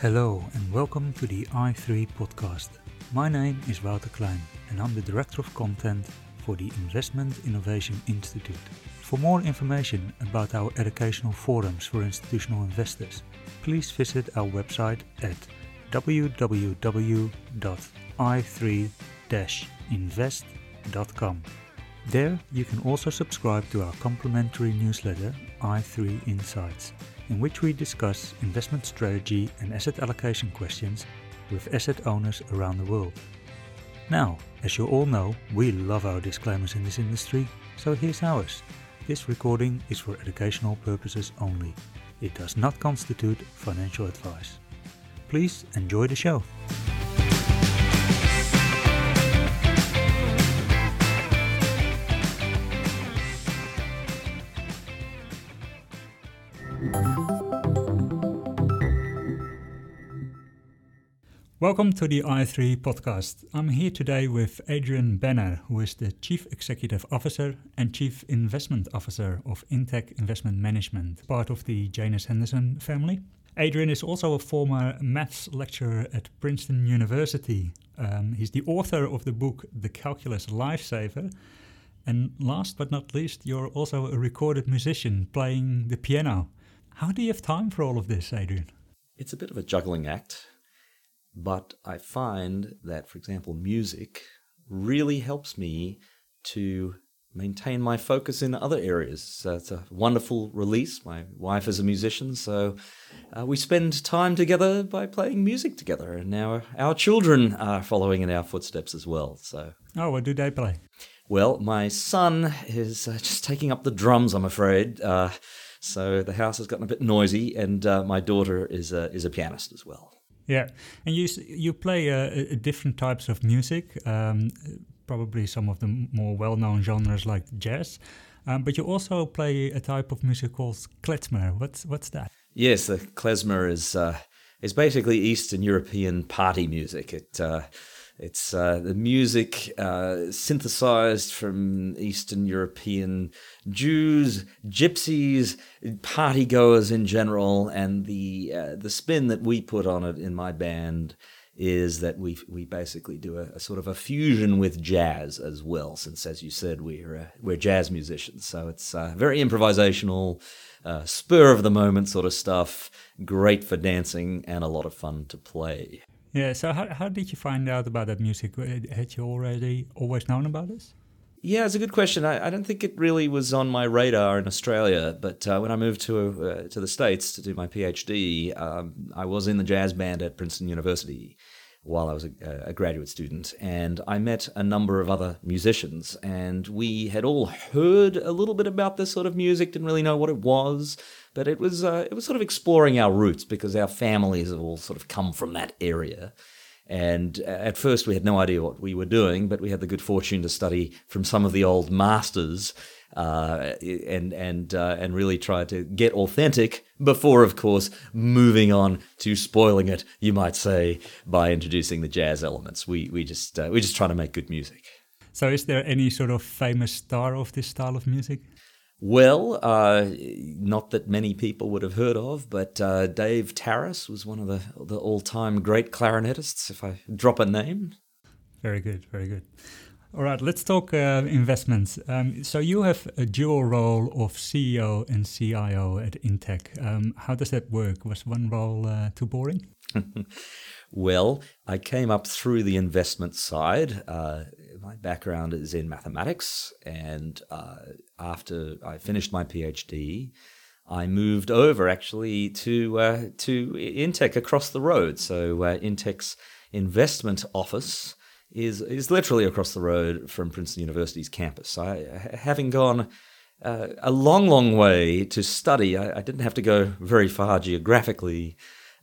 Hello and welcome to the i3 podcast. My name is Wouter Klein and I'm the Director of Content for the Investment Innovation Institute. For more information about our educational forums for institutional investors, please visit our website at www.i3-invest.com. There you can also subscribe to our complimentary newsletter i3 Insights in which we discuss investment strategy and asset allocation questions with asset owners around the world. Now, as you all know, we love our disclaimers in this industry, so here's ours. This recording is for educational purposes only. It does not constitute financial advice. Please enjoy the show. Welcome to the i3 podcast. I'm here today with Adrian Banner, who is the Chief Executive Officer and Chief Investment Officer of Intech Investment Management, part of the Janus Henderson family. Adrian is also a former maths lecturer at Princeton University. Um, he's the author of the book The Calculus Lifesaver. And last but not least, you're also a recorded musician playing the piano. How do you have time for all of this, Adrian? It's a bit of a juggling act. But I find that, for example, music really helps me to maintain my focus in other areas. So it's a wonderful release. My wife is a musician, so uh, we spend time together by playing music together. And now our children are following in our footsteps as well. So, oh, what do they play? Well, my son is uh, just taking up the drums. I'm afraid. Uh, so the house has gotten a bit noisy, and uh, my daughter is a, is a pianist as well. Yeah, and you you play uh, different types of music, um, probably some of the more well-known genres like jazz, um, but you also play a type of music called klezmer. What's what's that? Yes, the klezmer is uh, is basically Eastern European party music. It uh, it's uh, the music uh, synthesized from Eastern European Jews, gypsies, partygoers in general, and the uh, the spin that we put on it in my band is that we we basically do a, a, sort of a fusion with jazz as well. Since, as you said, we're uh, we're jazz musicians, so it's uh, very improvisational, uh, spur of the moment sort of stuff. Great for dancing and a lot of fun to play. Yeah. So how how did you find out about that music? Had you already always known about this? Yeah, it's a good question. I, I don't think it really was on my radar in Australia, but uh, when I moved to uh, to the states to do my PhD, um, I was in the jazz band at Princeton University while I was a, a, graduate student, and I met a number of other musicians, and we had all heard a little bit about this sort of music, didn't really know what it was, but it was uh, it was sort of exploring our roots because our families have all sort of come from that area. And uh, at first, we had no idea what we were doing, but we had the good fortune to study from some of the old masters uh, and and uh, and really try to get authentic before, of course, moving on to spoiling it. You might say by introducing the jazz elements. We we just uh, we just try to make good music. So, is there any sort of famous star of this style of music? Well, uh, not that many people would have heard of, but uh, Dave Tarras was one of the, the all time great clarinetists, if I drop a name. Very good, very good. All right, let's talk uh, investments. Um, so, you have a dual role of CEO and CIO at Intech. Um, how does that work? Was one role uh, too boring? well, I came up through the investment side. Uh, my background is in mathematics, and uh, after I finished my PhD, I moved over actually to uh, to Intech across the road. So uh, Intech's investment office is is literally across the road from Princeton University's campus. I, having gone uh, a long, long way to study, I, I, didn't have to go very far geographically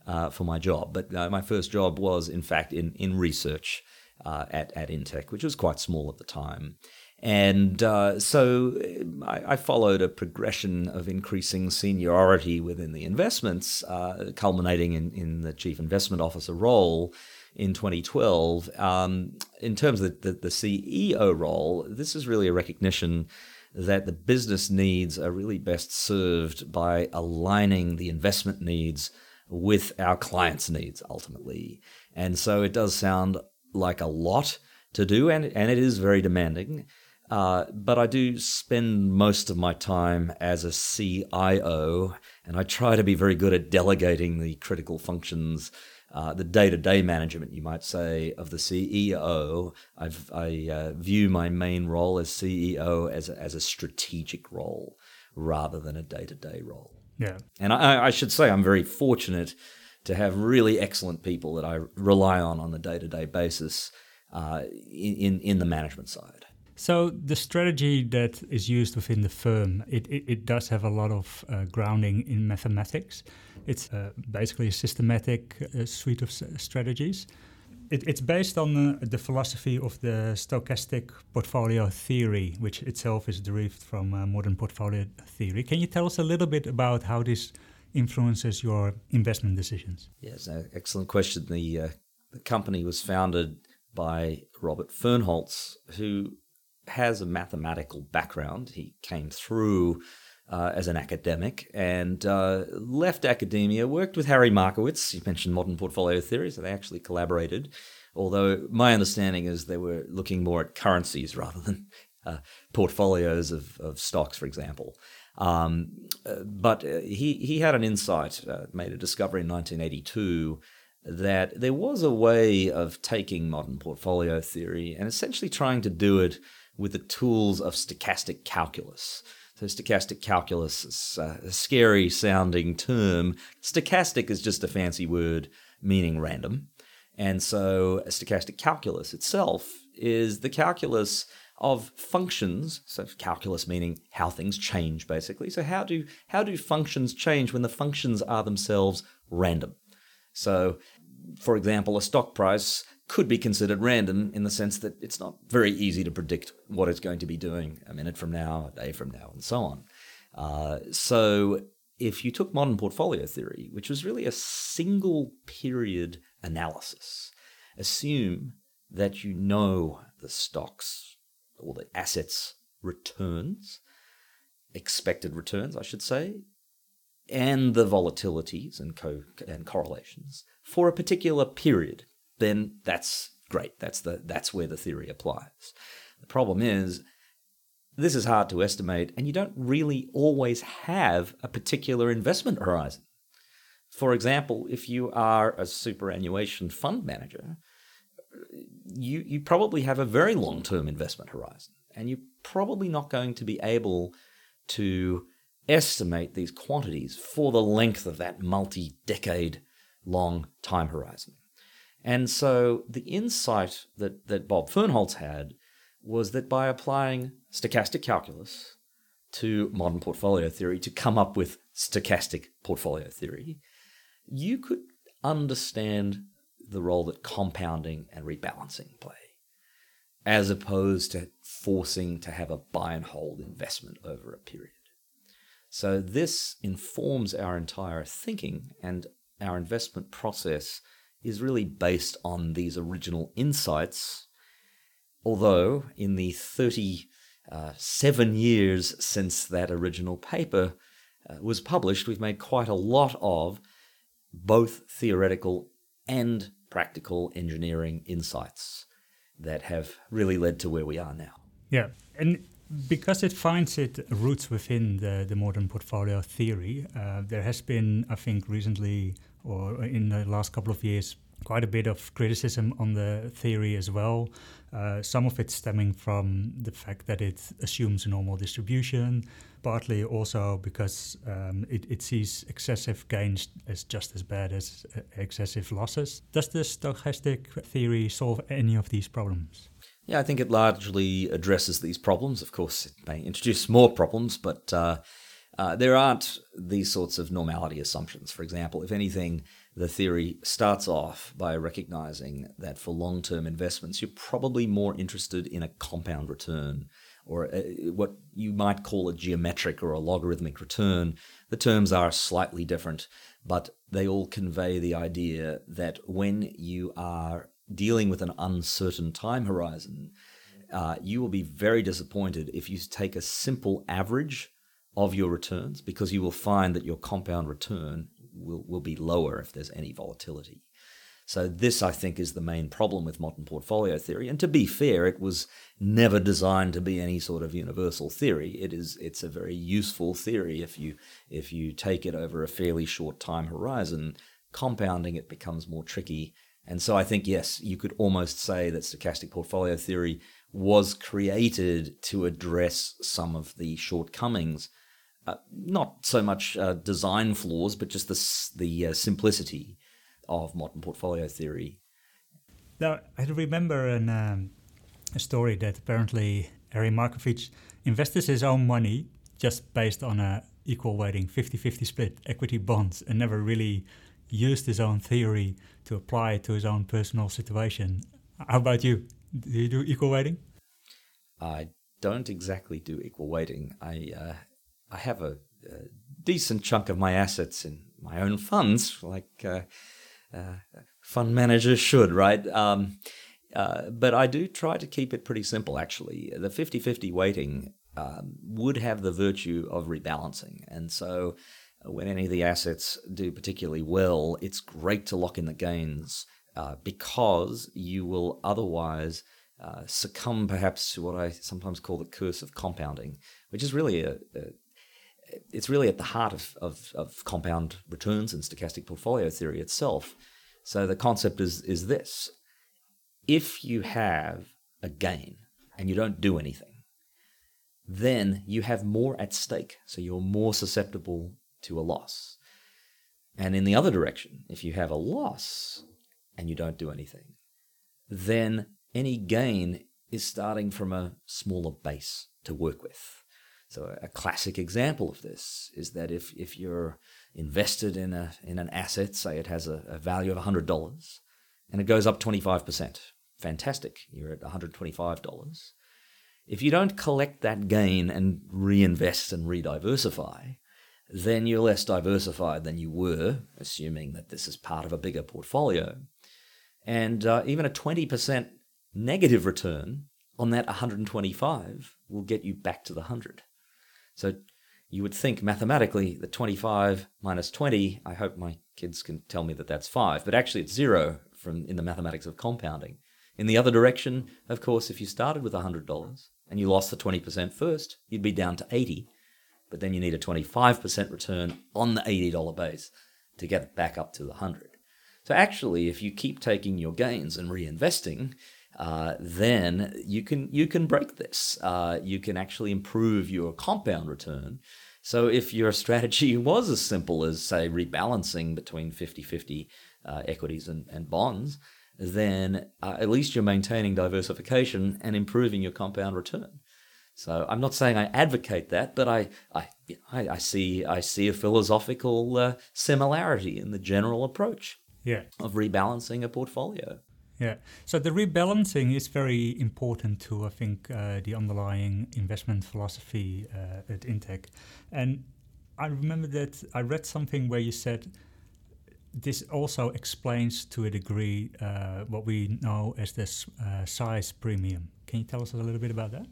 uh, for my job. But uh, my first job was, in fact, in in research uh, at at Intech, which was quite small at the time. And uh, so I, I, followed a progression of increasing seniority within the investments, uh, culminating in, in the chief investment officer role in 2012. Um, in terms of the, the, the CEO role, this is really a recognition that the business needs are really best served by aligning the investment needs with our clients' needs ultimately. And so it does sound like a lot to do, and, and it is very demanding. Uh, but I do spend most of my time as a CIO, and I try to be very good at delegating the critical functions uh, the day-to-day management, you might say, of the CEO. I've, i uh, view my main role as CEO as a, as a strategic role rather than a day-to-day role. Yeah, and I, I should say I'm very fortunate to have really excellent people that I rely on on a day-to-day basis uh, in in the management side. So the strategy that is used within the firm, it, it, it does have a lot of uh, grounding in mathematics. It's uh, basically a systematic uh, suite of strategies. It, it's based on the, the, philosophy of the stochastic portfolio theory, which itself is derived from uh, modern portfolio theory. Can you tell us a little bit about how this influences your investment decisions? Yes, excellent question. The, uh, the company was founded by Robert Fernholz, who has a mathematical background. He came through uh, as an academic and uh, left academia, worked with Harry Markowitz. You mentioned modern portfolio theory, so they actually collaborated. Although my understanding is they were looking more at currencies rather than uh, portfolios of, of stocks, for example. Um, uh, but uh, he, he had an insight, uh, made a discovery in 1982 that there was a way of taking modern portfolio theory and essentially trying to do it with the tools of stochastic calculus. So, stochastic calculus is a scary sounding term. Stochastic is just a fancy word meaning random. And so, stochastic calculus itself is the calculus of functions. So, calculus meaning how things change, basically. So, how do, how do functions change when the functions are themselves random? So, for example, a stock price could be considered random in the sense that it's not very easy to predict what it's going to be doing a minute from now, a day from now, and so on. Uh, so if you took modern portfolio theory, which was really a single period analysis, assume that you know the stocks or the assets returns, expected returns, I should say, and the volatilities and, co- and correlations for a particular period then that's great. That's the that's where the theory applies. The problem is this is hard to estimate, and you don't really always have a particular investment horizon. For example, if you are a superannuation fund manager, you, you probably have a very long term investment horizon, and you're probably not going to be able to estimate these quantities for the length of that multi decade long time horizon. And so the insight that, that Bob Fernholz had was that by applying stochastic calculus to modern portfolio theory to come up with stochastic portfolio theory, you could understand the role that compounding and rebalancing play, as opposed to forcing to have a buy and hold investment over a period. So, this informs our entire thinking and our investment process is really based on these original insights. Although, in the 37 uh, years since that original paper uh, was published, we've made quite a lot of both theoretical and practical engineering insights that have really led to where we are now. Yeah. And because it finds its roots within the, the modern portfolio theory, uh, there has been, I think, recently or in the last couple of years, quite a bit of criticism on the theory as well. Uh, some of it stemming from the fact that it assumes a normal distribution, partly also because um, it, it, sees excessive gains as just as bad as uh, excessive losses. Does the stochastic theory solve any of these problems? Yeah, I think it largely addresses these problems. Of course, it may introduce more problems, but uh, uh, there aren't these sorts of normality assumptions. For example, if anything, the theory starts off by recognizing that for long term investments, you're probably more interested in a compound return or a, what you might call a geometric or a logarithmic return. The terms are slightly different, but they all convey the idea that when you are dealing with an uncertain time horizon, uh, you will be very disappointed if you take a simple average of your returns because you will find that your compound return will, will be lower if there's any volatility. So this, I think, is the main problem with modern portfolio theory. And to be fair, it was never designed to be any sort of universal theory. It is it's a very useful theory if you if you take it over a fairly short time horizon. Compounding it becomes more tricky. And so I think yes, you could almost say that stochastic portfolio theory was created to address some of the shortcomings uh, not so much uh, design flaws, but just the the uh, simplicity of modern portfolio theory. Now, I remember an, um, a story that apparently Harry Markowitz invested his own money just based on a equal weighting 50-50 split equity bonds and never really used his own theory to apply it to his own personal situation. How about you? Do you do equal weighting? I don't exactly do equal weighting. I uh, I have a, a, decent chunk of my assets in my own funds, like uh, uh, fund managers should, right? Um, uh, but I do try to keep it pretty simple, actually. The 50 50 weighting um, would have the virtue of rebalancing. And so uh, when any of the assets do particularly well, it's great to lock in the gains uh, because you will otherwise. Uh, succumb perhaps to what I sometimes call the curse of compounding, which is really a, a it's really at the heart of, of, of, compound returns and stochastic portfolio theory itself. So the concept is, is this if you have a gain and you don't do anything, then you have more at stake. So you're more susceptible to a loss. And in the other direction, if you have a loss and you don't do anything, then any gain is starting from a smaller base to work with. So a classic example of this is that if, if you're invested in a in an asset, say it has a, a value of hundred dollars, and it goes up twenty five percent, fantastic. You're at one hundred twenty five dollars. If you don't collect that gain and reinvest and rediversify, then you're less diversified than you were, assuming that this is part of a bigger portfolio. And uh, even a 20% negative return on that 125 will get you back to the 100. So you would think mathematically that 25 minus 20, I hope my kids can tell me that that's 5, but actually it's 0 from in the mathematics of compounding. In the other direction, of course, if you started with $100 and you lost the 20% first, you'd be down to 80, but then you need a 25% return on the $80 base to get back up to the 100. So actually, if you keep taking your gains and reinvesting, uh, then you can you can break this. Uh, you can actually improve your compound return. So if your strategy was as simple as say rebalancing between 50-50 uh, equities and, and bonds, then uh, at least you're maintaining diversification and improving your compound return. So I'm not saying I advocate that, but I I, I, I see I see a philosophical uh, similarity in the general approach yeah. of rebalancing a portfolio. Yeah. So the rebalancing is very important to, I think, uh, the underlying investment philosophy uh, at Intech. And I remember that I read something where you said this also explains to a degree uh, what we know as this uh, size premium. Can you tell us a little bit about that?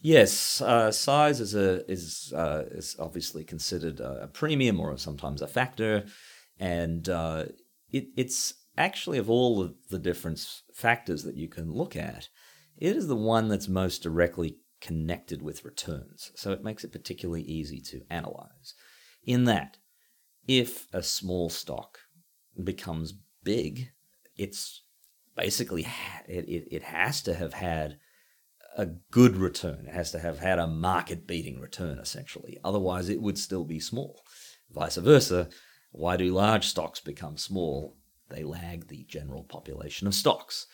Yes, uh, size is a is uh, is obviously considered a premium or sometimes a factor, and it, it's actually, of all of the different factors that you can look at, it is the one that's most directly connected with returns. So it makes it particularly easy to analyze. In that, if a small stock becomes big, it's basically it, it, it has to have had a good return. It has to have had a market beating return, essentially. Otherwise, it would still be small. Vice versa, why do large stocks become small? They lag the general population of stocks.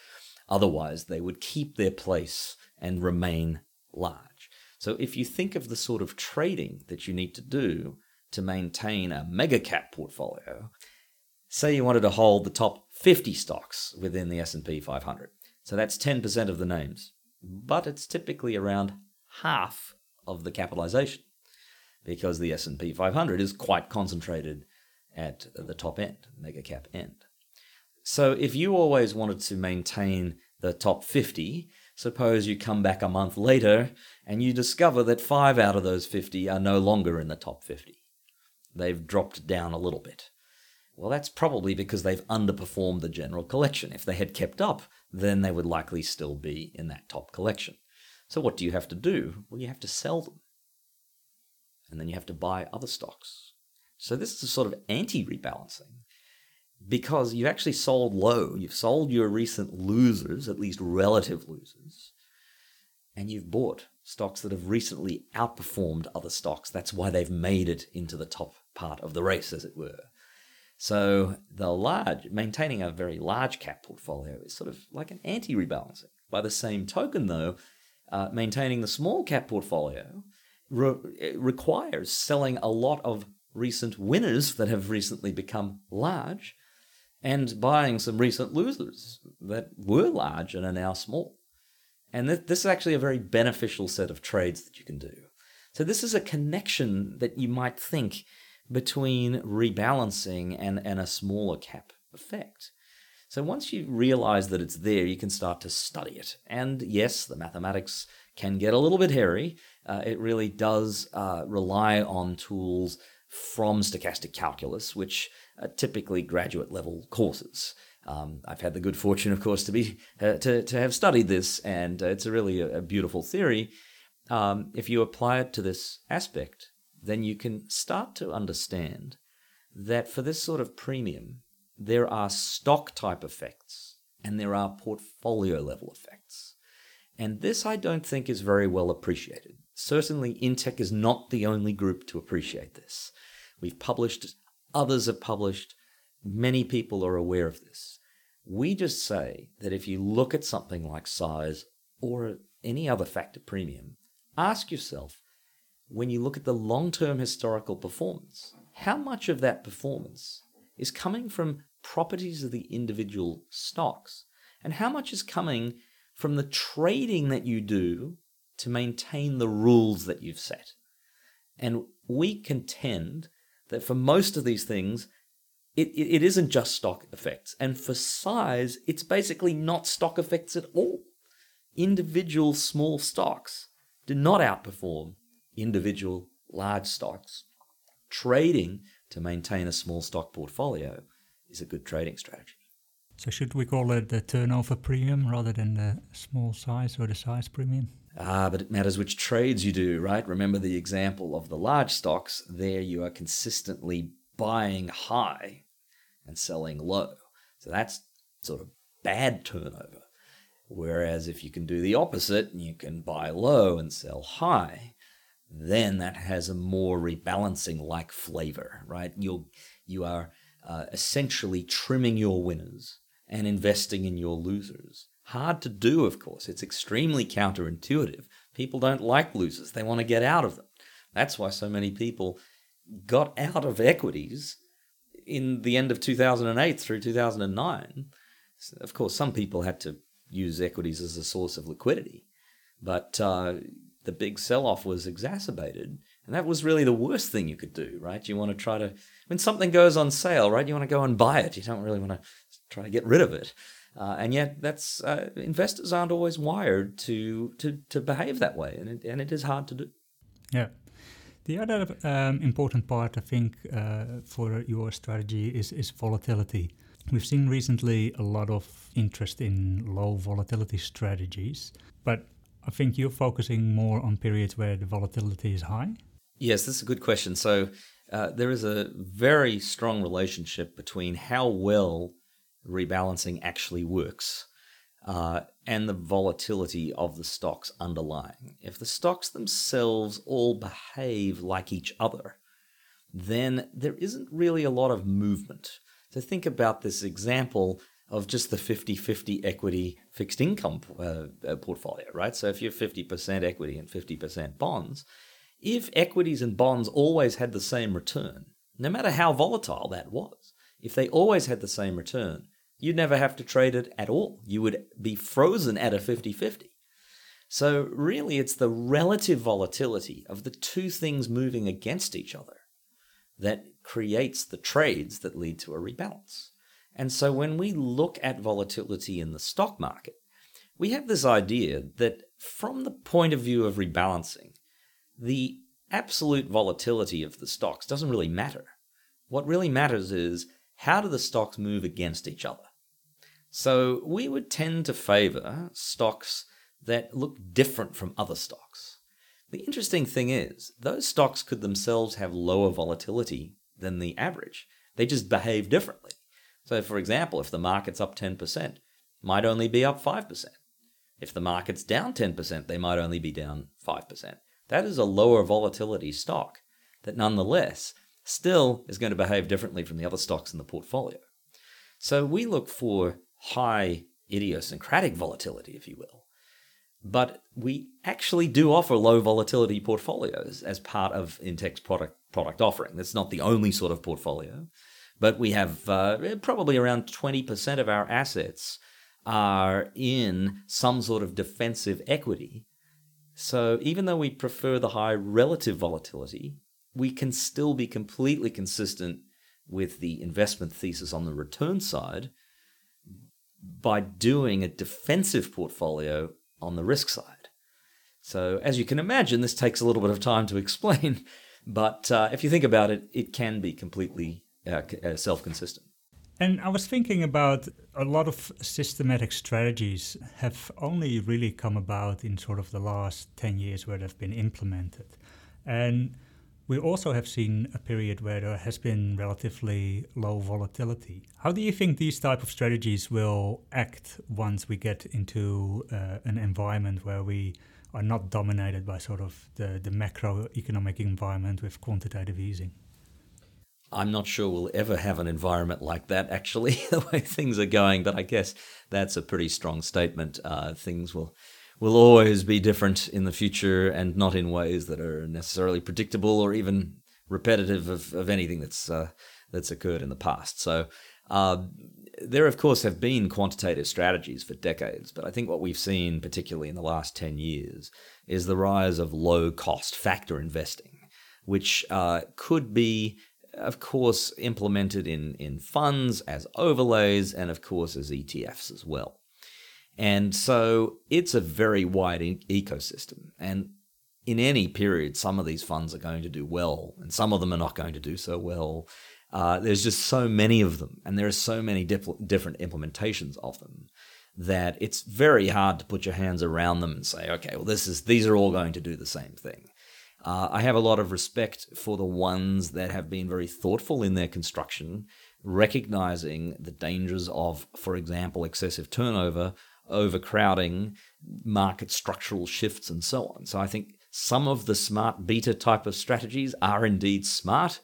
Otherwise, they would keep their place and remain large. So, if you think of the sort of trading that you need to do to maintain a mega cap portfolio, say you wanted to hold the top 50 stocks within the S&P 500. So that's 10% of the names, but it's typically around half of the capitalization because the S&P 500 is quite concentrated at the top end, mega cap end. So if you always wanted to maintain the top 50, suppose you come back a month later and you discover that 5 out of those 50 are no longer in the top 50. They've dropped down a little bit. Well, that's probably because they've underperformed the general collection. If they had kept up, then they would likely still be in that top collection. So, what do you have to do? Well, you have to sell them. And then you have to buy other stocks. So, this is a sort of anti rebalancing because you've actually sold low. You've sold your recent losers, at least relative losers, and you've bought stocks that have recently outperformed other stocks. That's why they've made it into the top part of the race, as it were. So the large, maintaining a very large cap portfolio is sort of like an anti-rebalancing. By the same token, though, uh, maintaining the small cap portfolio re- requires selling a lot of recent winners that have recently become large and buying some recent losers that were large and are now small. And th- this is actually a very beneficial set of trades that you can do. So, this is a connection that you might think between rebalancing and, and a smaller cap effect. So, once you realize that it's there, you can start to study it. And yes, the mathematics can get a little bit hairy. Uh, it really does uh, rely on tools from stochastic calculus, which are typically graduate level courses. Um, I've had the good fortune, of course, to be uh, to to have studied this, and uh, it's a really a, a beautiful theory. Um, if you apply it to this aspect, then you can start to understand that for this sort of premium, there are stock type effects and there are portfolio level effects. And this I don't think is very well appreciated. Certainly, Intech is not the only group to appreciate this. We've published, others have published, many people are aware of this. We just say that if you look at something like size or any other factor premium, ask yourself when you look at the long term historical performance, how much of that performance is coming from properties of the individual stocks, and how much is coming from the trading that you do to maintain the rules that you've set. And we contend that for most of these things, it, it, it isn't just stock effects. And for size, it's basically not stock effects at all. Individual small stocks do not outperform individual large stocks. Trading to maintain a small stock portfolio is a good trading strategy. So, should we call it the turnover premium rather than the small size or the size premium? Ah, but it matters which trades you do, right? Remember the example of the large stocks. There you are consistently buying high and selling low. So that's sort of bad turnover. Whereas if you can do the opposite, you can buy low and sell high, then that has a more rebalancing like flavor, right? You're, you are uh, essentially trimming your winners and investing in your losers. Hard to do, of course. It's extremely counterintuitive. People don't like losers, they want to get out of them. That's why so many people got out of equities in the end of 2008 through 2009. Of course, some people had to use equities as a source of liquidity, but uh, the big sell off was exacerbated. And that was really the worst thing you could do, right? You want to try to, when something goes on sale, right, you want to go and buy it. You don't really want to try to get rid of it. Uh, and yet, that's uh, investors aren't always wired to, to, to behave that way, and it, and it is hard to do. Yeah. The other um, important part, I think, uh, for your strategy is, is volatility. We've seen recently a lot of interest in low volatility strategies, but I think you're focusing more on periods where the volatility is high. Yes, this is a good question. So, uh, there is a very strong relationship between how well rebalancing actually works uh, and the volatility of the stocks underlying. If the stocks themselves all behave like each other, then there isn't really a lot of movement. So think about this example of just the 50 50 equity fixed income uh, uh, portfolio, right? So if you're 50% equity and 50% bonds, if equities and bonds always had the same return, no matter how volatile that was, if they always had the same return, you'd never have to trade it at all. You would be frozen at a 50 50. So, really, it's the relative volatility of the two things moving against each other that creates the trades that lead to a rebalance. And so, when we look at volatility in the stock market, we have this idea that from the point of view of rebalancing, the absolute volatility of the stocks doesn't really matter. What really matters is how do the stocks move against each other? So we would tend to favor stocks that look different from other stocks. The interesting thing is, those stocks could themselves have lower volatility than the average. They just behave differently. So, for example, if the market's up 10%, might only be up 5%. If the market's down 10%, they might only be down 5%. That is a lower volatility stock that nonetheless still is going to behave differently from the other stocks in the portfolio. So we look for high idiosyncratic volatility, if you will. But we actually do offer low volatility portfolios as part of Intech's product product offering. That's not the only sort of portfolio, but we have uh, probably around 20% of our assets are in some sort of defensive equity. So even though we prefer the high relative volatility, we can still be completely consistent with the investment thesis on the return side by doing a defensive portfolio on the risk side. So, as you can imagine, this takes a little bit of time to explain, but uh, if you think about it, it can be completely uh, uh self consistent. And I was thinking about a lot of systematic strategies have only really come about in sort of the last 10 years where they've been implemented. And we also have seen a period where there has been relatively low volatility. How do you think these type of strategies will act once we get into uh, an environment where we are not dominated by sort of the, the macroeconomic environment with quantitative easing? I'm not sure we'll ever have an environment like that, actually, the way things are going. But I guess that's a pretty strong statement. Uh, things will will always be different in the future, and not in ways that are necessarily predictable or even repetitive of, of anything that's uh, that's occurred in the past. So. Uh, there, of course, have been quantitative strategies for decades, but I think what we've seen, particularly in the last 10 years, is the rise of low cost factor investing, which uh, could be of course, implemented in, in funds as overlays and, of course, as ETFs as well. And so it's a very wide ecosystem. And in any period, some of these funds are going to do well, and some of them are not going to do so well. Uh, there's just so many of them, and there are so many dip- different implementations of them that it's very hard to put your hands around them and say, okay, well, this is these are all going to do the same thing. Uh, I have a lot of respect for the ones that have been very thoughtful in their construction, recognizing the dangers of, for example, excessive turnover, overcrowding, market structural shifts, and so on. So I think some of the smart beta type of strategies are indeed smart.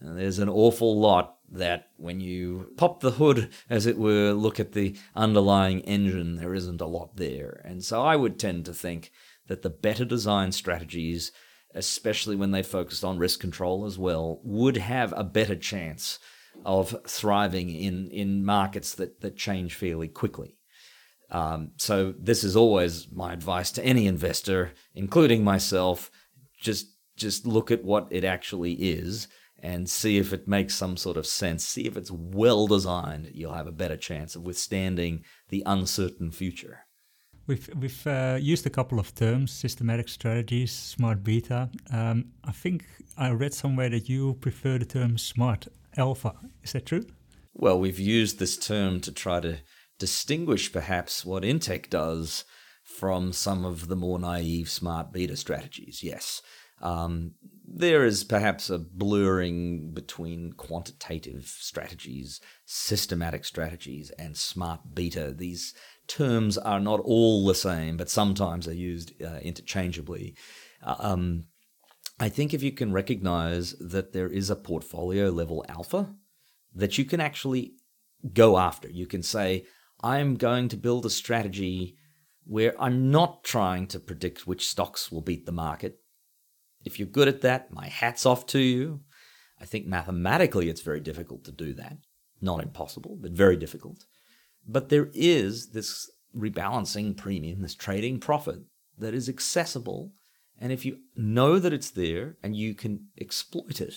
And there's an awful lot that when you pop the hood, as it were, look at the underlying engine, there isn't a lot there. And so I would tend to think that the better design strategies especially when they focused on risk control as well, would have a better chance of thriving in, in markets that, that change fairly quickly. Um, so this is always my advice to any investor, including myself. Just just look at what it actually is and see if it makes some sort of sense. See if it's well designed. You'll have a better chance of withstanding the uncertain future. We've we've uh, used a couple of terms: systematic strategies, smart beta. Um, I think I read somewhere that you prefer the term smart alpha. Is that true? Well, we've used this term to try to distinguish perhaps what Intech does from some of the more naive smart beta strategies. Yes. Um, there is perhaps a blurring between quantitative strategies, systematic strategies, and smart beta. These terms are not all the same, but sometimes they're used uh, interchangeably. Uh, um, I think if you can recognize that there is a portfolio level alpha that you can actually go after, you can say, I'm going to build a strategy where I'm not trying to predict which stocks will beat the market. If you're good at that, my hat's off to you. I think mathematically it's very difficult to do that. Not impossible, but very difficult. But there is this rebalancing premium, this trading profit that is accessible, and if you know that it's there and you can exploit it,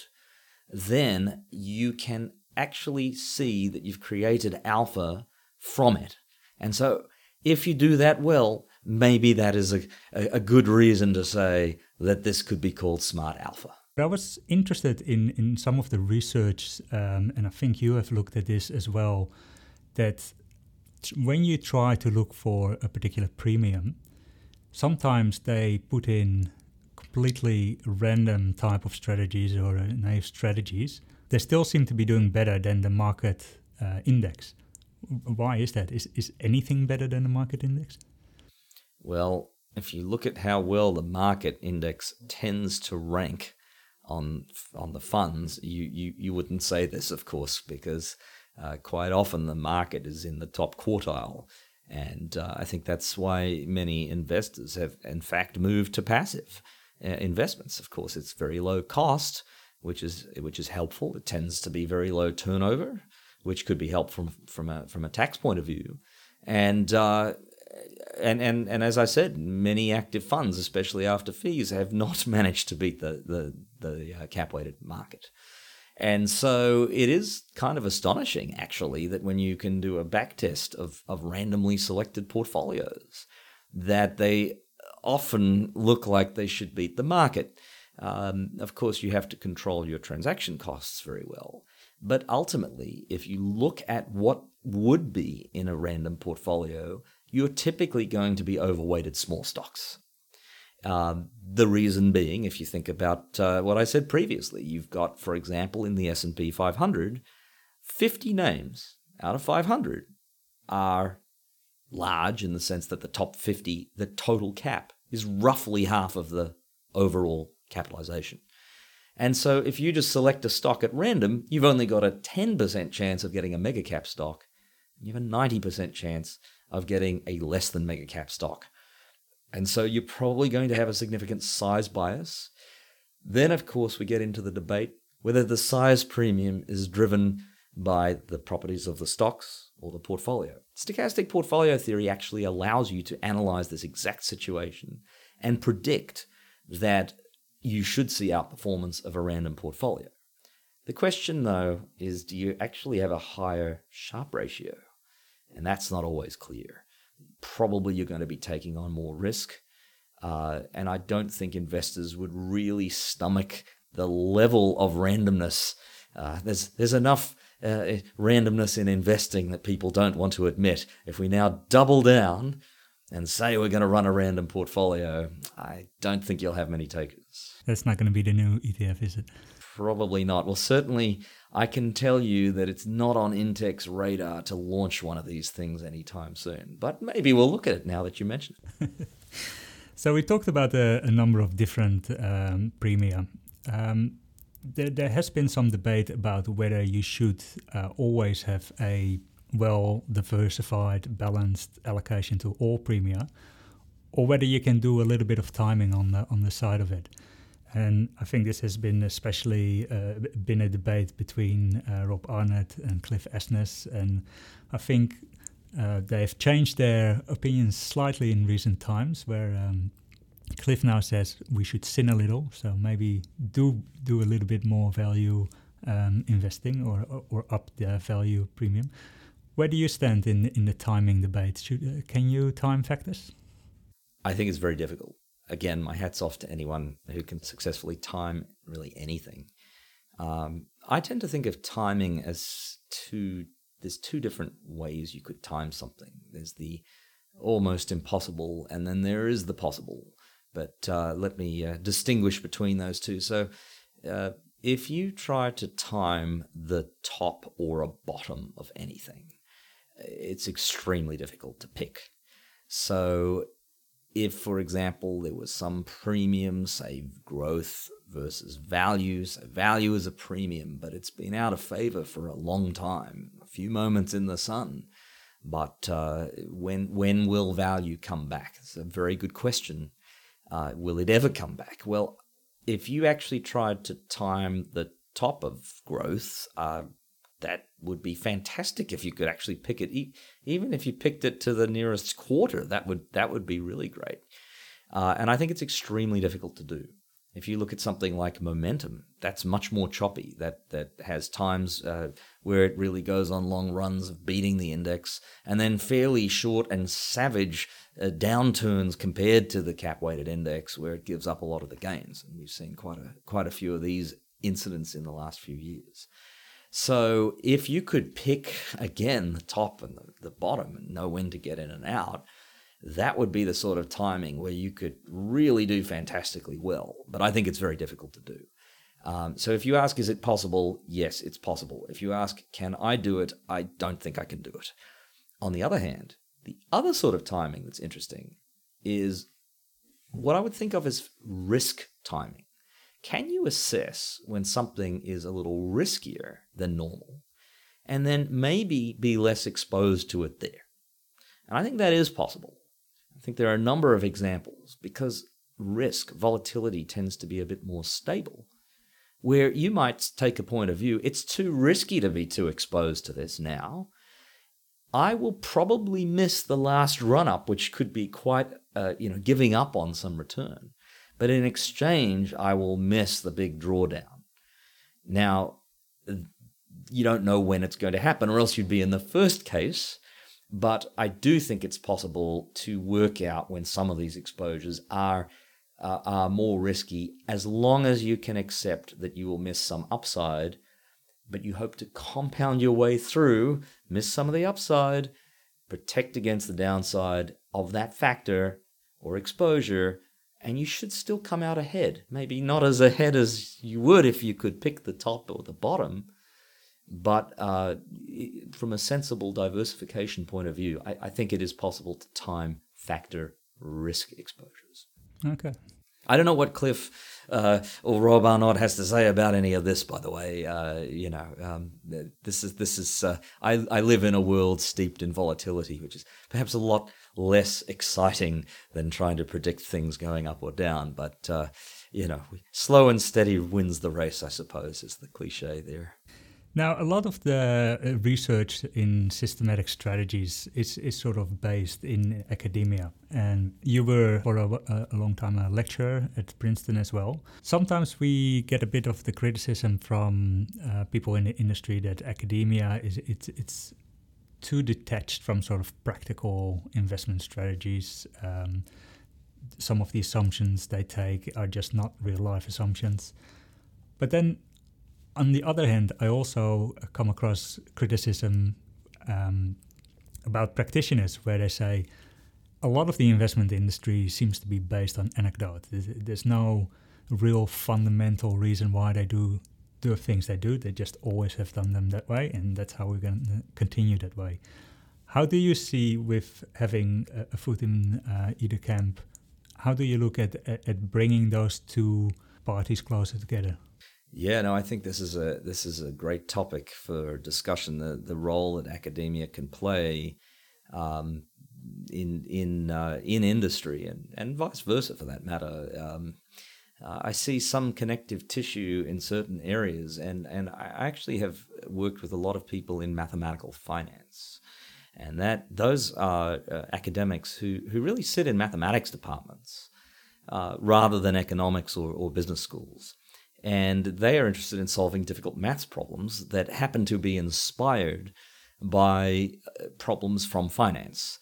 then you can actually see that you've created alpha from it. And so if you do that well, maybe that is a, a, good reason to say that this could be called smart alpha. I was interested in, in some of the research, um, and I think you have looked at this as well, that when you try to look for a particular premium, sometimes they put in completely random type of strategies or naive strategies. They still seem to be doing better than the market uh, index. Why is that? Is, is anything better than the market index? Well, if you look at how well the market index tends to rank on on the funds, you, you, you wouldn't say this, of course, because uh, quite often the market is in the top quartile. And uh, I think that's why many investors have, in fact, moved to passive uh, investments. Of course, it's very low cost, which is which is helpful. It tends to be very low turnover, which could be helpful from from a from a tax point of view. And uh, and, and and as I said, many active funds, especially after fees, have not managed to beat the the, the uh, cap weighted market. And so it is kind of astonishing, actually, that when you can do a backtest of, of randomly selected portfolios, that they often look like they should beat the market. Um, of course, you have to control your transaction costs very well. But ultimately, if you look at what would be in a random portfolio, you're typically going to be overweighted small stocks. Um, the reason being, if you think about uh, what I said previously, you've got, for example, in the S&P 500, 50 names out of 500 are large in the sense that the top 50, the total cap, is roughly half of the overall capitalization. And so if you just select a stock at random, you've only got a 10% chance of getting a mega cap stock. You have a 90% chance of getting a less than mega cap stock. And so you're probably going to have a significant size bias. Then, of course, we get into the debate whether the size premium is driven by the properties of the stocks or the portfolio. Stochastic portfolio theory actually allows you to analyze this exact situation and predict that you should see outperformance of a random portfolio. The question, though, is do you actually have a higher Sharpe ratio? And that's not always clear probably you're going to be taking on more risk. Uh, and I don't think investors would really stomach the level of randomness. Uh, there's there's enough uh, randomness in investing that people don't want to admit. If we now double down and say we're going to run a random portfolio, I don't think you'll have many takers. That's not going to be the new ETF, is it? Probably not. Well, certainly I can tell you that it's not on Intech's radar to launch one of these things anytime soon. But maybe we'll look at it now that you mention it. so we talked about a, a number of different um, premia. Um, there, there, has been some debate about whether you should uh, always have a well diversified, balanced allocation to all premia, or whether you can do a little bit of timing on the on the side of it. And I think this has been especially uh, been a debate between uh, Rob Arnott and Cliff Asness, and I think uh, they've changed their opinions slightly in recent times. Where um, Cliff now says we should sin a little, so maybe do do a little bit more value um, investing or, or, or up the value premium. Where do you stand in in the timing debate? Should, uh, can you time factors? I think it's very difficult again, my hat's off to anyone who can successfully time really anything. Um, I tend to think of timing as two. There's two different ways you could time something. There's the almost impossible, and then there is the possible. But uh, let me uh, distinguish between those two. So, uh, if you try to time the top or a bottom of anything, it's extremely difficult to pick. So, if, for example, there was some premium, say growth versus value, so value is a premium, but it's been out of favor for a long time, a few moments in the sun. But uh, when when will value come back? It's a very good question. Uh, will it ever come back? Well, if you actually tried to time the top of growth, uh, that would be fantastic if you could actually pick it. Even if you picked it to the nearest quarter, that would that would be really great. Uh, and I think it's extremely difficult to do. If you look at something like momentum, that's much more choppy. That that has times uh, where it really goes on long runs of beating the index, and then fairly short and savage uh, downturns compared to the cap-weighted index, where it gives up a lot of the gains. And we've seen quite a quite a few of these incidents in the last few years. So if you could pick again the top and the, the bottom and know when to get in and out, that would be the sort of timing where you could really do fantastically well. But I think it's very difficult to do. Um, so if you ask, is it possible? Yes, it's possible. If you ask, can I do it? I don't think I can do it. On the other hand, the other sort of timing that's interesting is what I would think of as risk timing. Can you assess when something is a little riskier than normal and then maybe be less exposed to it there? And I think that is possible. I think there are a number of examples because risk, volatility tends to be a bit more stable. Where you might take a point of view, it's too risky to be too exposed to this now. I will probably miss the last run up, which could be quite, uh, you know, giving up on some return. But in exchange, I will miss the big drawdown. Now, you don't know when it's going to happen, or else you'd be in the first case but I do think it's possible to work out when some of these exposures are uh, are more risky, as long as you can accept that you will miss some upside, but you hope to compound your way through, miss some of the upside, protect against the downside of that factor or exposure, and you should still come out ahead. Maybe not as ahead as you would if you could pick the top or the bottom, but uh, from a sensible diversification point of view, I, I, think it is possible to time factor risk exposures. Okay. I don't know what Cliff uh, or Rob Arnott has to say about any of this. By the way, uh, you know, um, this is this is. Uh, I I live in a world steeped in volatility, which is perhaps a lot less exciting than trying to predict things going up or down. But uh, you know, slow and steady wins the race. I suppose is the cliche there. Now, a lot of the uh, research in systematic strategies is, is sort of based in academia. And you were for a, a, long time a lecturer at Princeton as well. Sometimes we get a bit of the criticism from uh, people in the industry that academia is it's, it's too detached from sort of practical investment strategies. Um, some of the assumptions they take are just not real life assumptions. But then on the other hand, I also come across criticism um, about practitioners where they say a lot of the investment industry seems to be based on anecdote. There's, there's no real fundamental reason why they do the things they do. They just always have done them that way, and that's how we're going to continue that way. How do you see with having a, a foot in uh, either camp? How do you look at, at, at bringing those two parties closer together? Yeah, no, I think this is a this is a great topic for discussion. The the role that academia can play um, in in uh, in industry and and vice versa for that matter. Um, uh, I see some connective tissue in certain areas, and and I actually have worked with a lot of people in mathematical finance, and that those are uh, academics who who really sit in mathematics departments uh, rather than economics or, or business schools and they are interested in solving difficult maths problems that happen to be inspired by uh, problems from finance.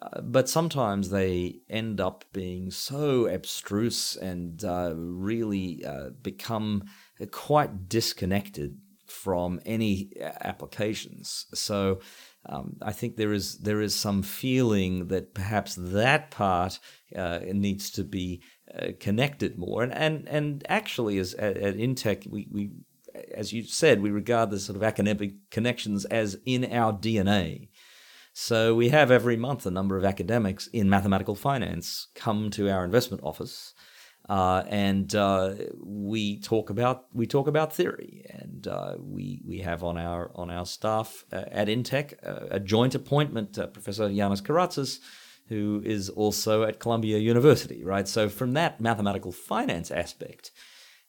Uh, but sometimes they end up being so abstruse and uh, really uh, become quite disconnected from any uh, applications. So um, I think there is there is some feeling that perhaps that part uh, needs to be uh, connected more. And and and actually, as at, at Intech, we we as you said, we regard the sort of academic connections as in our DNA. So we have every month a number of academics in mathematical finance come to our investment office, uh, and uh, we talk about we talk about theory, and uh, we we have on our on our staff uh, at Intech a joint appointment, uh, Professor Yanis Karatzas who is also at Columbia University, right? So from that mathematical finance aspect,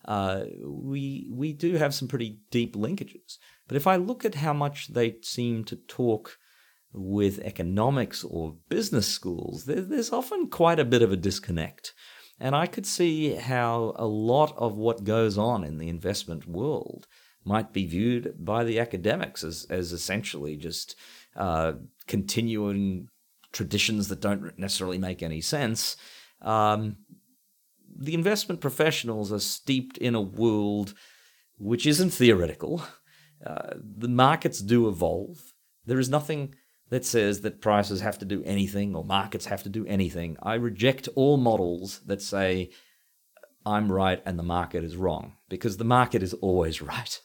uh, we we do have some pretty deep linkages. But if I look at how much they seem to talk with economics or business schools, there, there's often quite a bit of a disconnect. And I could see how a lot of what goes on in the investment world might be viewed by the academics as, as essentially just uh, continuing traditions that don't necessarily make any sense. Um, the investment professionals are steeped in a world which isn't theoretical. Uh, the markets do evolve. There is nothing that says that prices have to do anything or markets have to do anything. I reject all models that say I'm right and the market is wrong because the market is always right.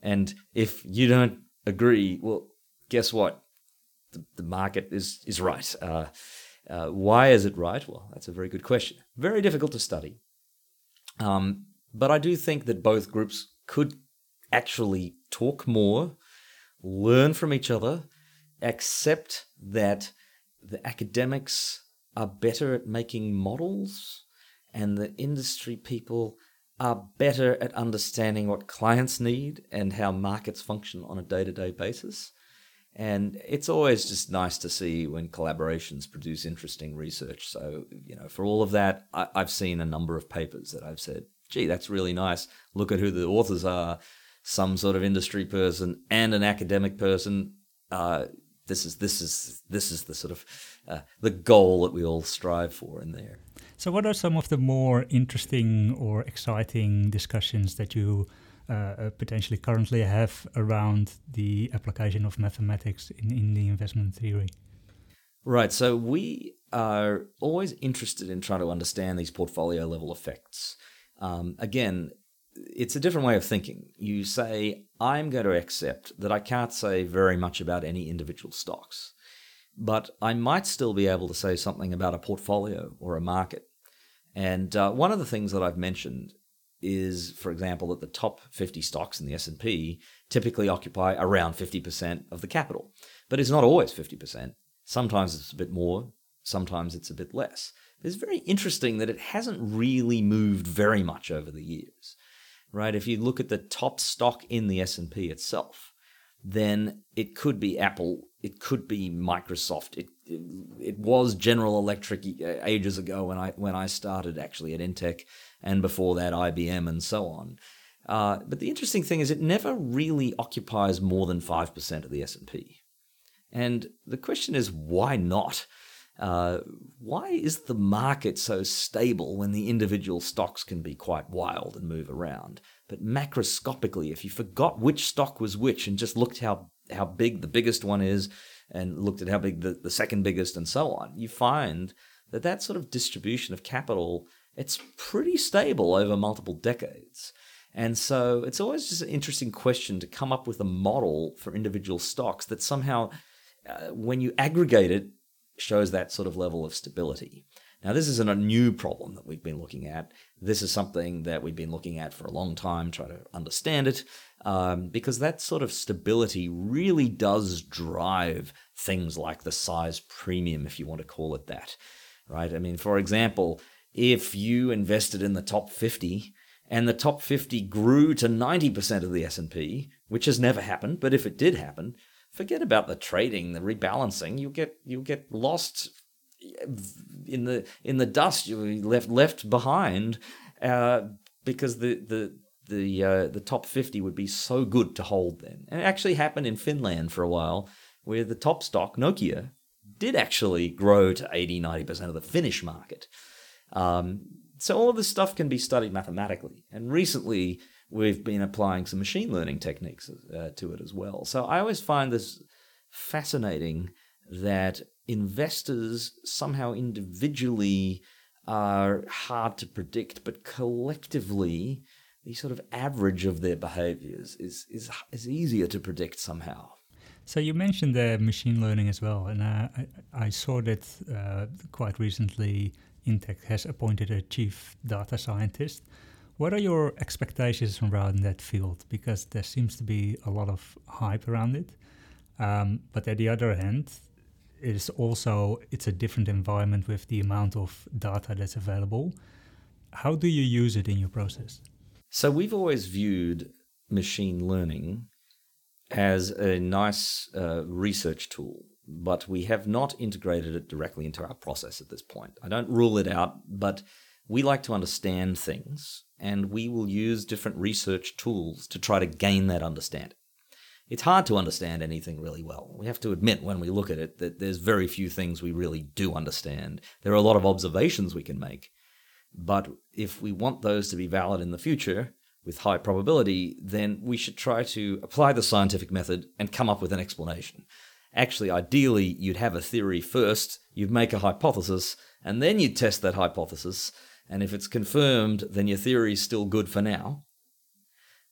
And if you don't agree, well, guess what? The, the market is, is right. Uh, uh, why is it right? Well, that's a very good question. Very difficult to study. Um, but I do think that both groups could actually talk more, learn from each other, accept that the academics are better at making models and the industry people are better at understanding what clients need and how markets function on a day to day basis. And it's always just nice to see when collaborations produce interesting research. So, you know, for all of that, I, have seen a number of papers that I've said, gee, that's really nice. Look at who the authors are some sort of industry person and an academic person. Uh, this is this is this is the sort of uh, the goal that we all strive for in there. So, what are some of the more interesting or exciting discussions that you uh, uh, potentially currently have around the application of mathematics in, in the investment theory? Right. So, we are always interested in trying to understand these portfolio level effects. Um, again, it's a different way of thinking. You say, I'm going to accept that I can't say very much about any individual stocks but I might still be able to say something about a portfolio or a market. And uh, one of the things that I've mentioned is, for example, that the top 50 stocks in the S&P typically occupy around 50% of the capital. But it's not always 50%. Sometimes it's a bit more, sometimes it's a bit less. It's very interesting that it hasn't really moved very much over the years. Right? If you look at the top stock in the S&P itself, then it could be Apple, it could be Microsoft. It, it, it was General Electric uh, ages ago when I when I started actually at Intech, and before that IBM and so on. Uh, but the interesting thing is, it never really occupies more than five percent of the S and P. And the question is, why not? Uh, why is the market so stable when the individual stocks can be quite wild and move around? But macroscopically, if you forgot which stock was which and just looked how, how big the biggest one is and looked at how big the, the second biggest and so on, you find that that sort of distribution of capital, it's pretty stable over multiple decades. And so it's always just an interesting question to come up with a model for individual stocks that somehow, uh, when you aggregate it, shows that sort of level of stability. Now, this isn't a new problem that we've been looking at. This is something that we've been looking at for a long time, trying to understand it, um, because that sort of stability really does drive things like the size premium, if you want to call it that, right? I mean, for example, if you invested in the top 50 and the top 50 grew to 90% of the S&P, which has never happened, but if it did happen, forget about the trading, the rebalancing. You get you get lost in the in the dust. You left left behind uh, because the the the uh, the top fifty would be so good to hold then. And it actually happened in Finland for a while, where the top stock Nokia did actually grow to 80 90% of the Finnish market. Um, so all of this stuff can be studied mathematically. And recently, we've been applying some machine learning techniques uh, to it as well. So I always find this fascinating that investors somehow individually are hard to predict, but collectively, the sort of average of their behaviors is, is, is easier to predict somehow. So you mentioned the machine learning as well, and I, I, saw that uh, quite recently Intech has appointed a chief data scientist. What are your expectations around that field? Because there seems to be a lot of hype around it. Um, but at the other hand, it is also it's a different environment with the amount of data that's available. How do you use it in your process? So we've always viewed machine learning as a nice uh, research tool, but we have not integrated it directly into our process at this point. I don't rule it out, but we like to understand things and we will use different research tools to try to gain that understanding. It's hard to understand anything really well. We have to admit when we look at it that there's very few things we really do understand. There are a lot of observations we can make. But if we want those to be valid in the future with high probability, then we should try to apply the scientific method and come up with an explanation. Actually, ideally, you'd have a theory first, you'd make a hypothesis, and then you'd test that hypothesis and if it's confirmed, then your theory is still good for now.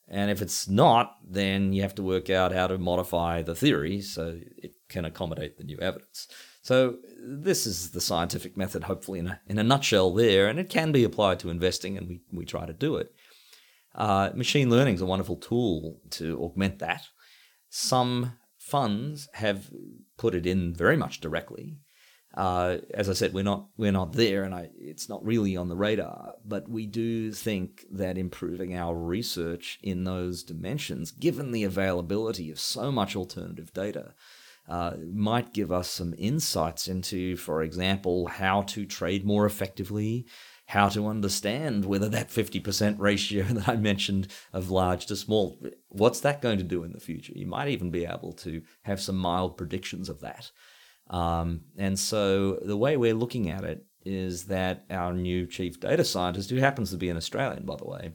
And if it's not, then you have to work out how to modify the theory so it can accommodate the new evidence. So this is the scientific method, hopefully in a, in a nutshell there, and it can be applied to investing, and we, we try to do it. Uh, machine learning is a wonderful tool to augment that. Some funds have put it in very much directly. Uh, as I said, we're not we're not there, and I, it's not really on the radar. But we do think that improving our research in those dimensions, given the availability of so much alternative data, uh, might give us some insights into, for example, how to trade more effectively, how to understand whether that 50% ratio that I mentioned of large to small, what's that going to do in the future? You might even be able to have some mild predictions of that. Um, and so the way we're looking at it is that our new chief data scientist, who happens to be an Australian, by the way,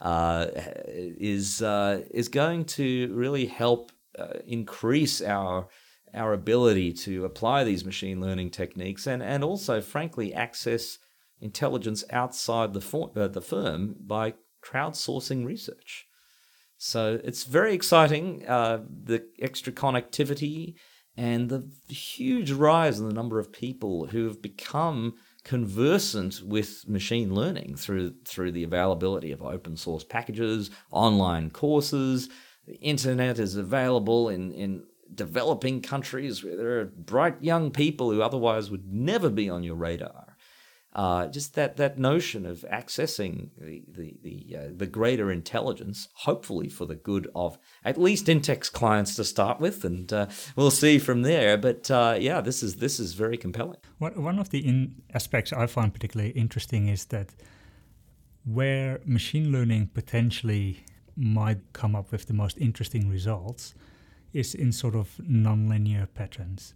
uh, is uh, is going to really help uh, increase our our ability to apply these machine learning techniques and and also, frankly, access intelligence outside the for, uh, the firm by crowdsourcing research. So it's very exciting. Uh, the extra connectivity and the huge rise in the number of people who have become conversant with machine learning through through the availability of open source packages, online courses. The internet is available in, in developing countries where there are bright young people who otherwise would never be on your radar uh, just that that notion of accessing the the the, uh, the, greater intelligence, hopefully for the good of at least Intech's clients to start with, and uh, we'll see from there. But uh, yeah, this is this is very compelling. One of the aspects I find particularly interesting is that where machine learning potentially might come up with the most interesting results is in sort of nonlinear patterns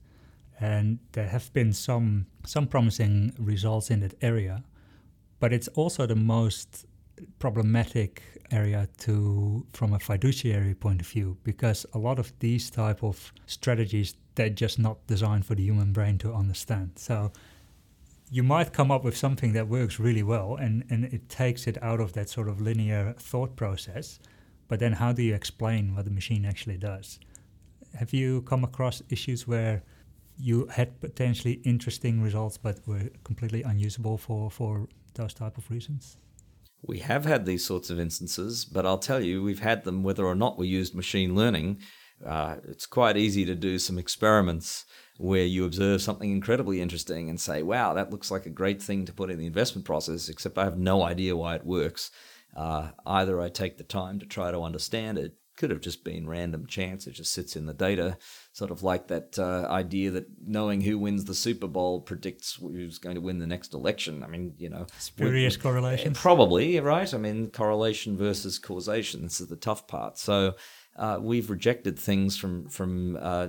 and there have been some some promising results in that area but it's also the most problematic area to from a fiduciary point of view because a lot of these type of strategies they're just not designed for the human brain to understand. So you might come up with something that works really well and, and it takes it out of that sort of linear thought process but then how do you explain what the machine actually does? Have you come across issues where you had potentially interesting results but were completely unusable for, for those type of reasons? We have had these sorts of instances, but I'll tell you, we've had them whether or not we used machine learning. Uh, it's quite easy to do some experiments where you observe something incredibly interesting and say, wow, that looks like a great thing to put in the investment process, except I have no idea why it works. Uh, either I take the time to try to understand it, could have just been random chance. It just sits in the data, sort of like that uh, idea that knowing who wins the Super Bowl predicts who's going to win the next election. I mean, you know, spurious correlation. Probably right. I mean, correlation versus causation. This is the tough part. So uh, we've rejected things from from. Uh,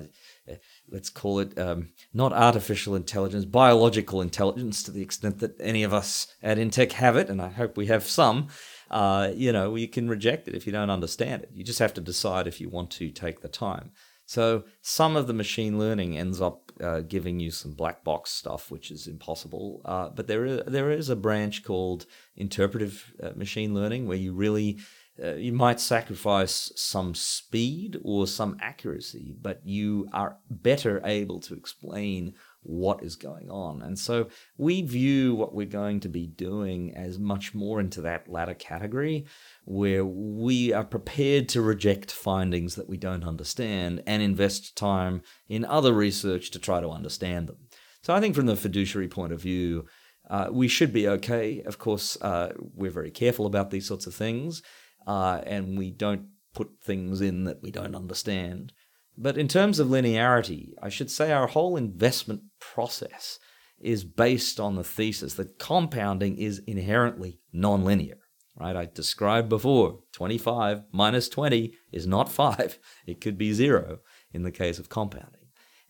let's call it um, not artificial intelligence, biological intelligence, to the extent that any of us at Intech have it, and I hope we have some uh, you know, you can reject it if you don't understand it. You just have to decide if you want to take the time. So some of the machine learning ends up uh, giving you some black box stuff, which is impossible. Uh, but there is, there is a branch called interpretive uh, machine learning where you really uh, you might sacrifice some speed or some accuracy, but you are better able to explain what is going on. And so we view what we're going to be doing as much more into that latter category where we are prepared to reject findings that we don't understand and invest time in other research to try to understand them. So I think from the fiduciary point of view, uh, we should be okay. Of course, uh, we're very careful about these sorts of things, uh, and we don't put things in that we don't understand. But in terms of linearity, I should say our whole investment process is based on the thesis that compounding is inherently nonlinear. Right? I described before 25 minus 20 is not 5. It could be 0 in the case of compounding.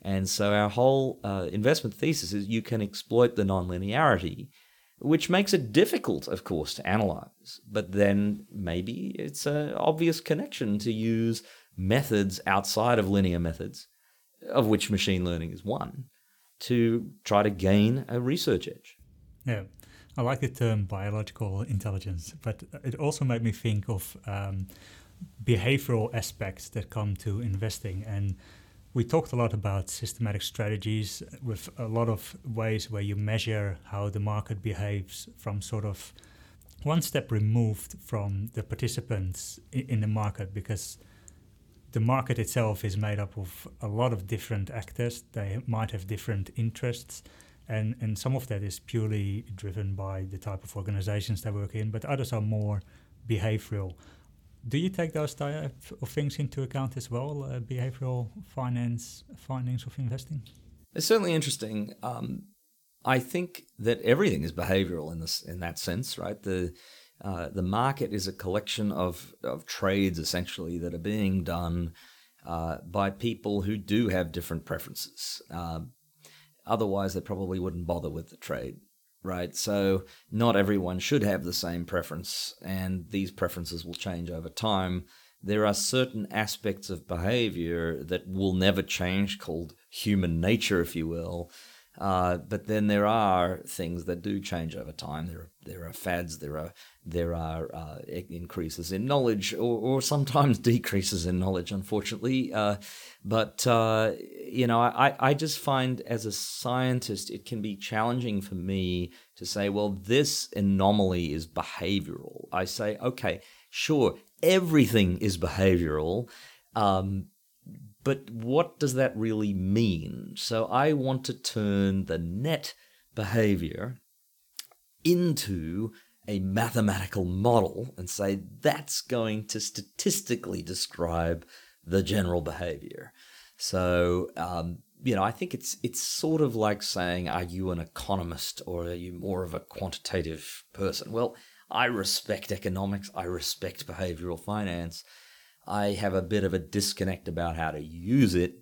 And so our whole uh, investment thesis is you can exploit the nonlinearity, which makes it difficult, of course, to analyze. But then maybe it's an obvious connection to use methods outside of linear methods, of which machine learning is one, to try to gain a research edge. Yeah. I like the term biological intelligence, but it also made me think of um, behavioral aspects that come to investing. And we talked a lot about systematic strategies with a lot of ways where you measure how the market behaves from sort of one step removed from the participants in the market because the market itself is made up of a lot of different actors. They might have different interests, and, and some of that is purely driven by the type of organizations they work in, but others are more behavioral. Do you take those type of things into account as well, uh, behavioral finance findings of investing? It's certainly interesting. Um, I think that everything is behavioral in this in that sense, right? The uh, the market is a collection of, of trades essentially that are being done uh, by people who do have different preferences. Uh, otherwise, they probably wouldn't bother with the trade, right? So, not everyone should have the same preference, and these preferences will change over time. There are certain aspects of behavior that will never change, called human nature, if you will, uh, but then there are things that do change over time. There are, there are fads, there are there are uh, increases in knowledge, or, or sometimes decreases in knowledge, unfortunately. Uh, but uh, you know, I, I just find as a scientist, it can be challenging for me to say, well, this anomaly is behavioral. I say, okay, sure, everything is behavioral. Um, but what does that really mean? So I want to turn the net behavior into a mathematical model and say that's going to statistically describe the general behavior. So, um, you know, I think it's it's sort of like saying, are you an economist or are you more of a quantitative person? Well, I respect economics, I respect behavioral finance, I have a bit of a disconnect about how to use it,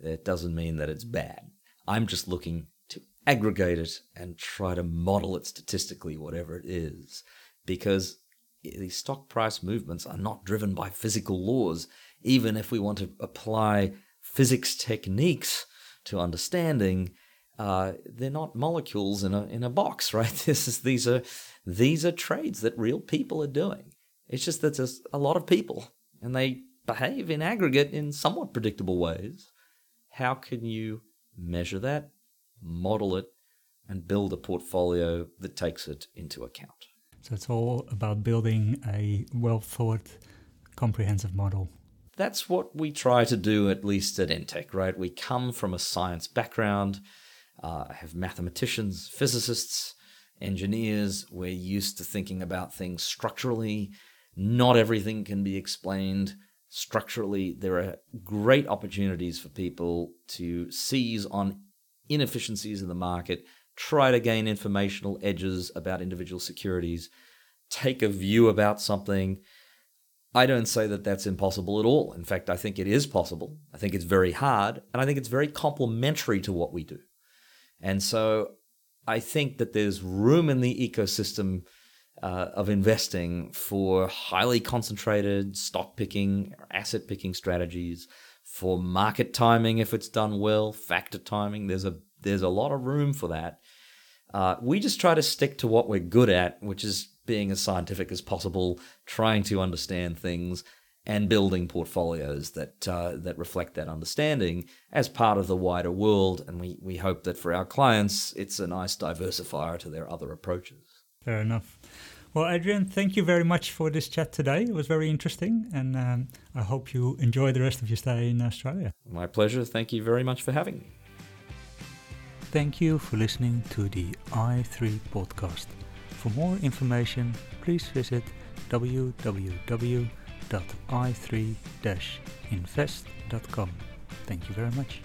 it doesn't mean that it's bad. I'm just looking to aggregate it and try to model it statistically, whatever it is, because these stock price movements are not driven by physical laws. Even if we want to apply physics techniques to understanding, uh, they're not molecules in a in a box, right? This is these are these are trades that real people are doing. It's just that there's a lot of people and they behave in aggregate in somewhat predictable ways, how can you measure that, model it, and build a portfolio that takes it into account? So it's all about building a well thought, comprehensive model. That's what we try to do, at least at Intech, right? We come from a science background. Uh, I have mathematicians, physicists, engineers. We're used to thinking about things structurally not everything can be explained structurally. There are great opportunities for people to seize on inefficiencies in the market, try to gain informational edges about individual securities, take a view about something. I don't say that that's impossible at all. In fact, I think it is possible. I think it's very hard, and I think it's very complementary to what we do. And so I think that there's room in the ecosystem uh, of investing for highly concentrated stock picking, asset picking strategies, for market timing if it's done well, factor timing. There's a there's a lot of room for that. Uh, we just try to stick to what we're good at, which is being as scientific as possible, trying to understand things, and building portfolios that uh, that reflect that understanding as part of the wider world. And we we hope that for our clients, it's a nice diversifier to their other approaches. Fair enough. Well, Adrian, thank you very much for this chat today. It was very interesting, and um, I hope you enjoy the rest of your stay in Australia. My pleasure. Thank you very much for having me. Thank you for listening to the i3 podcast. For more information, please visit www.i3-invest.com. Thank you very much.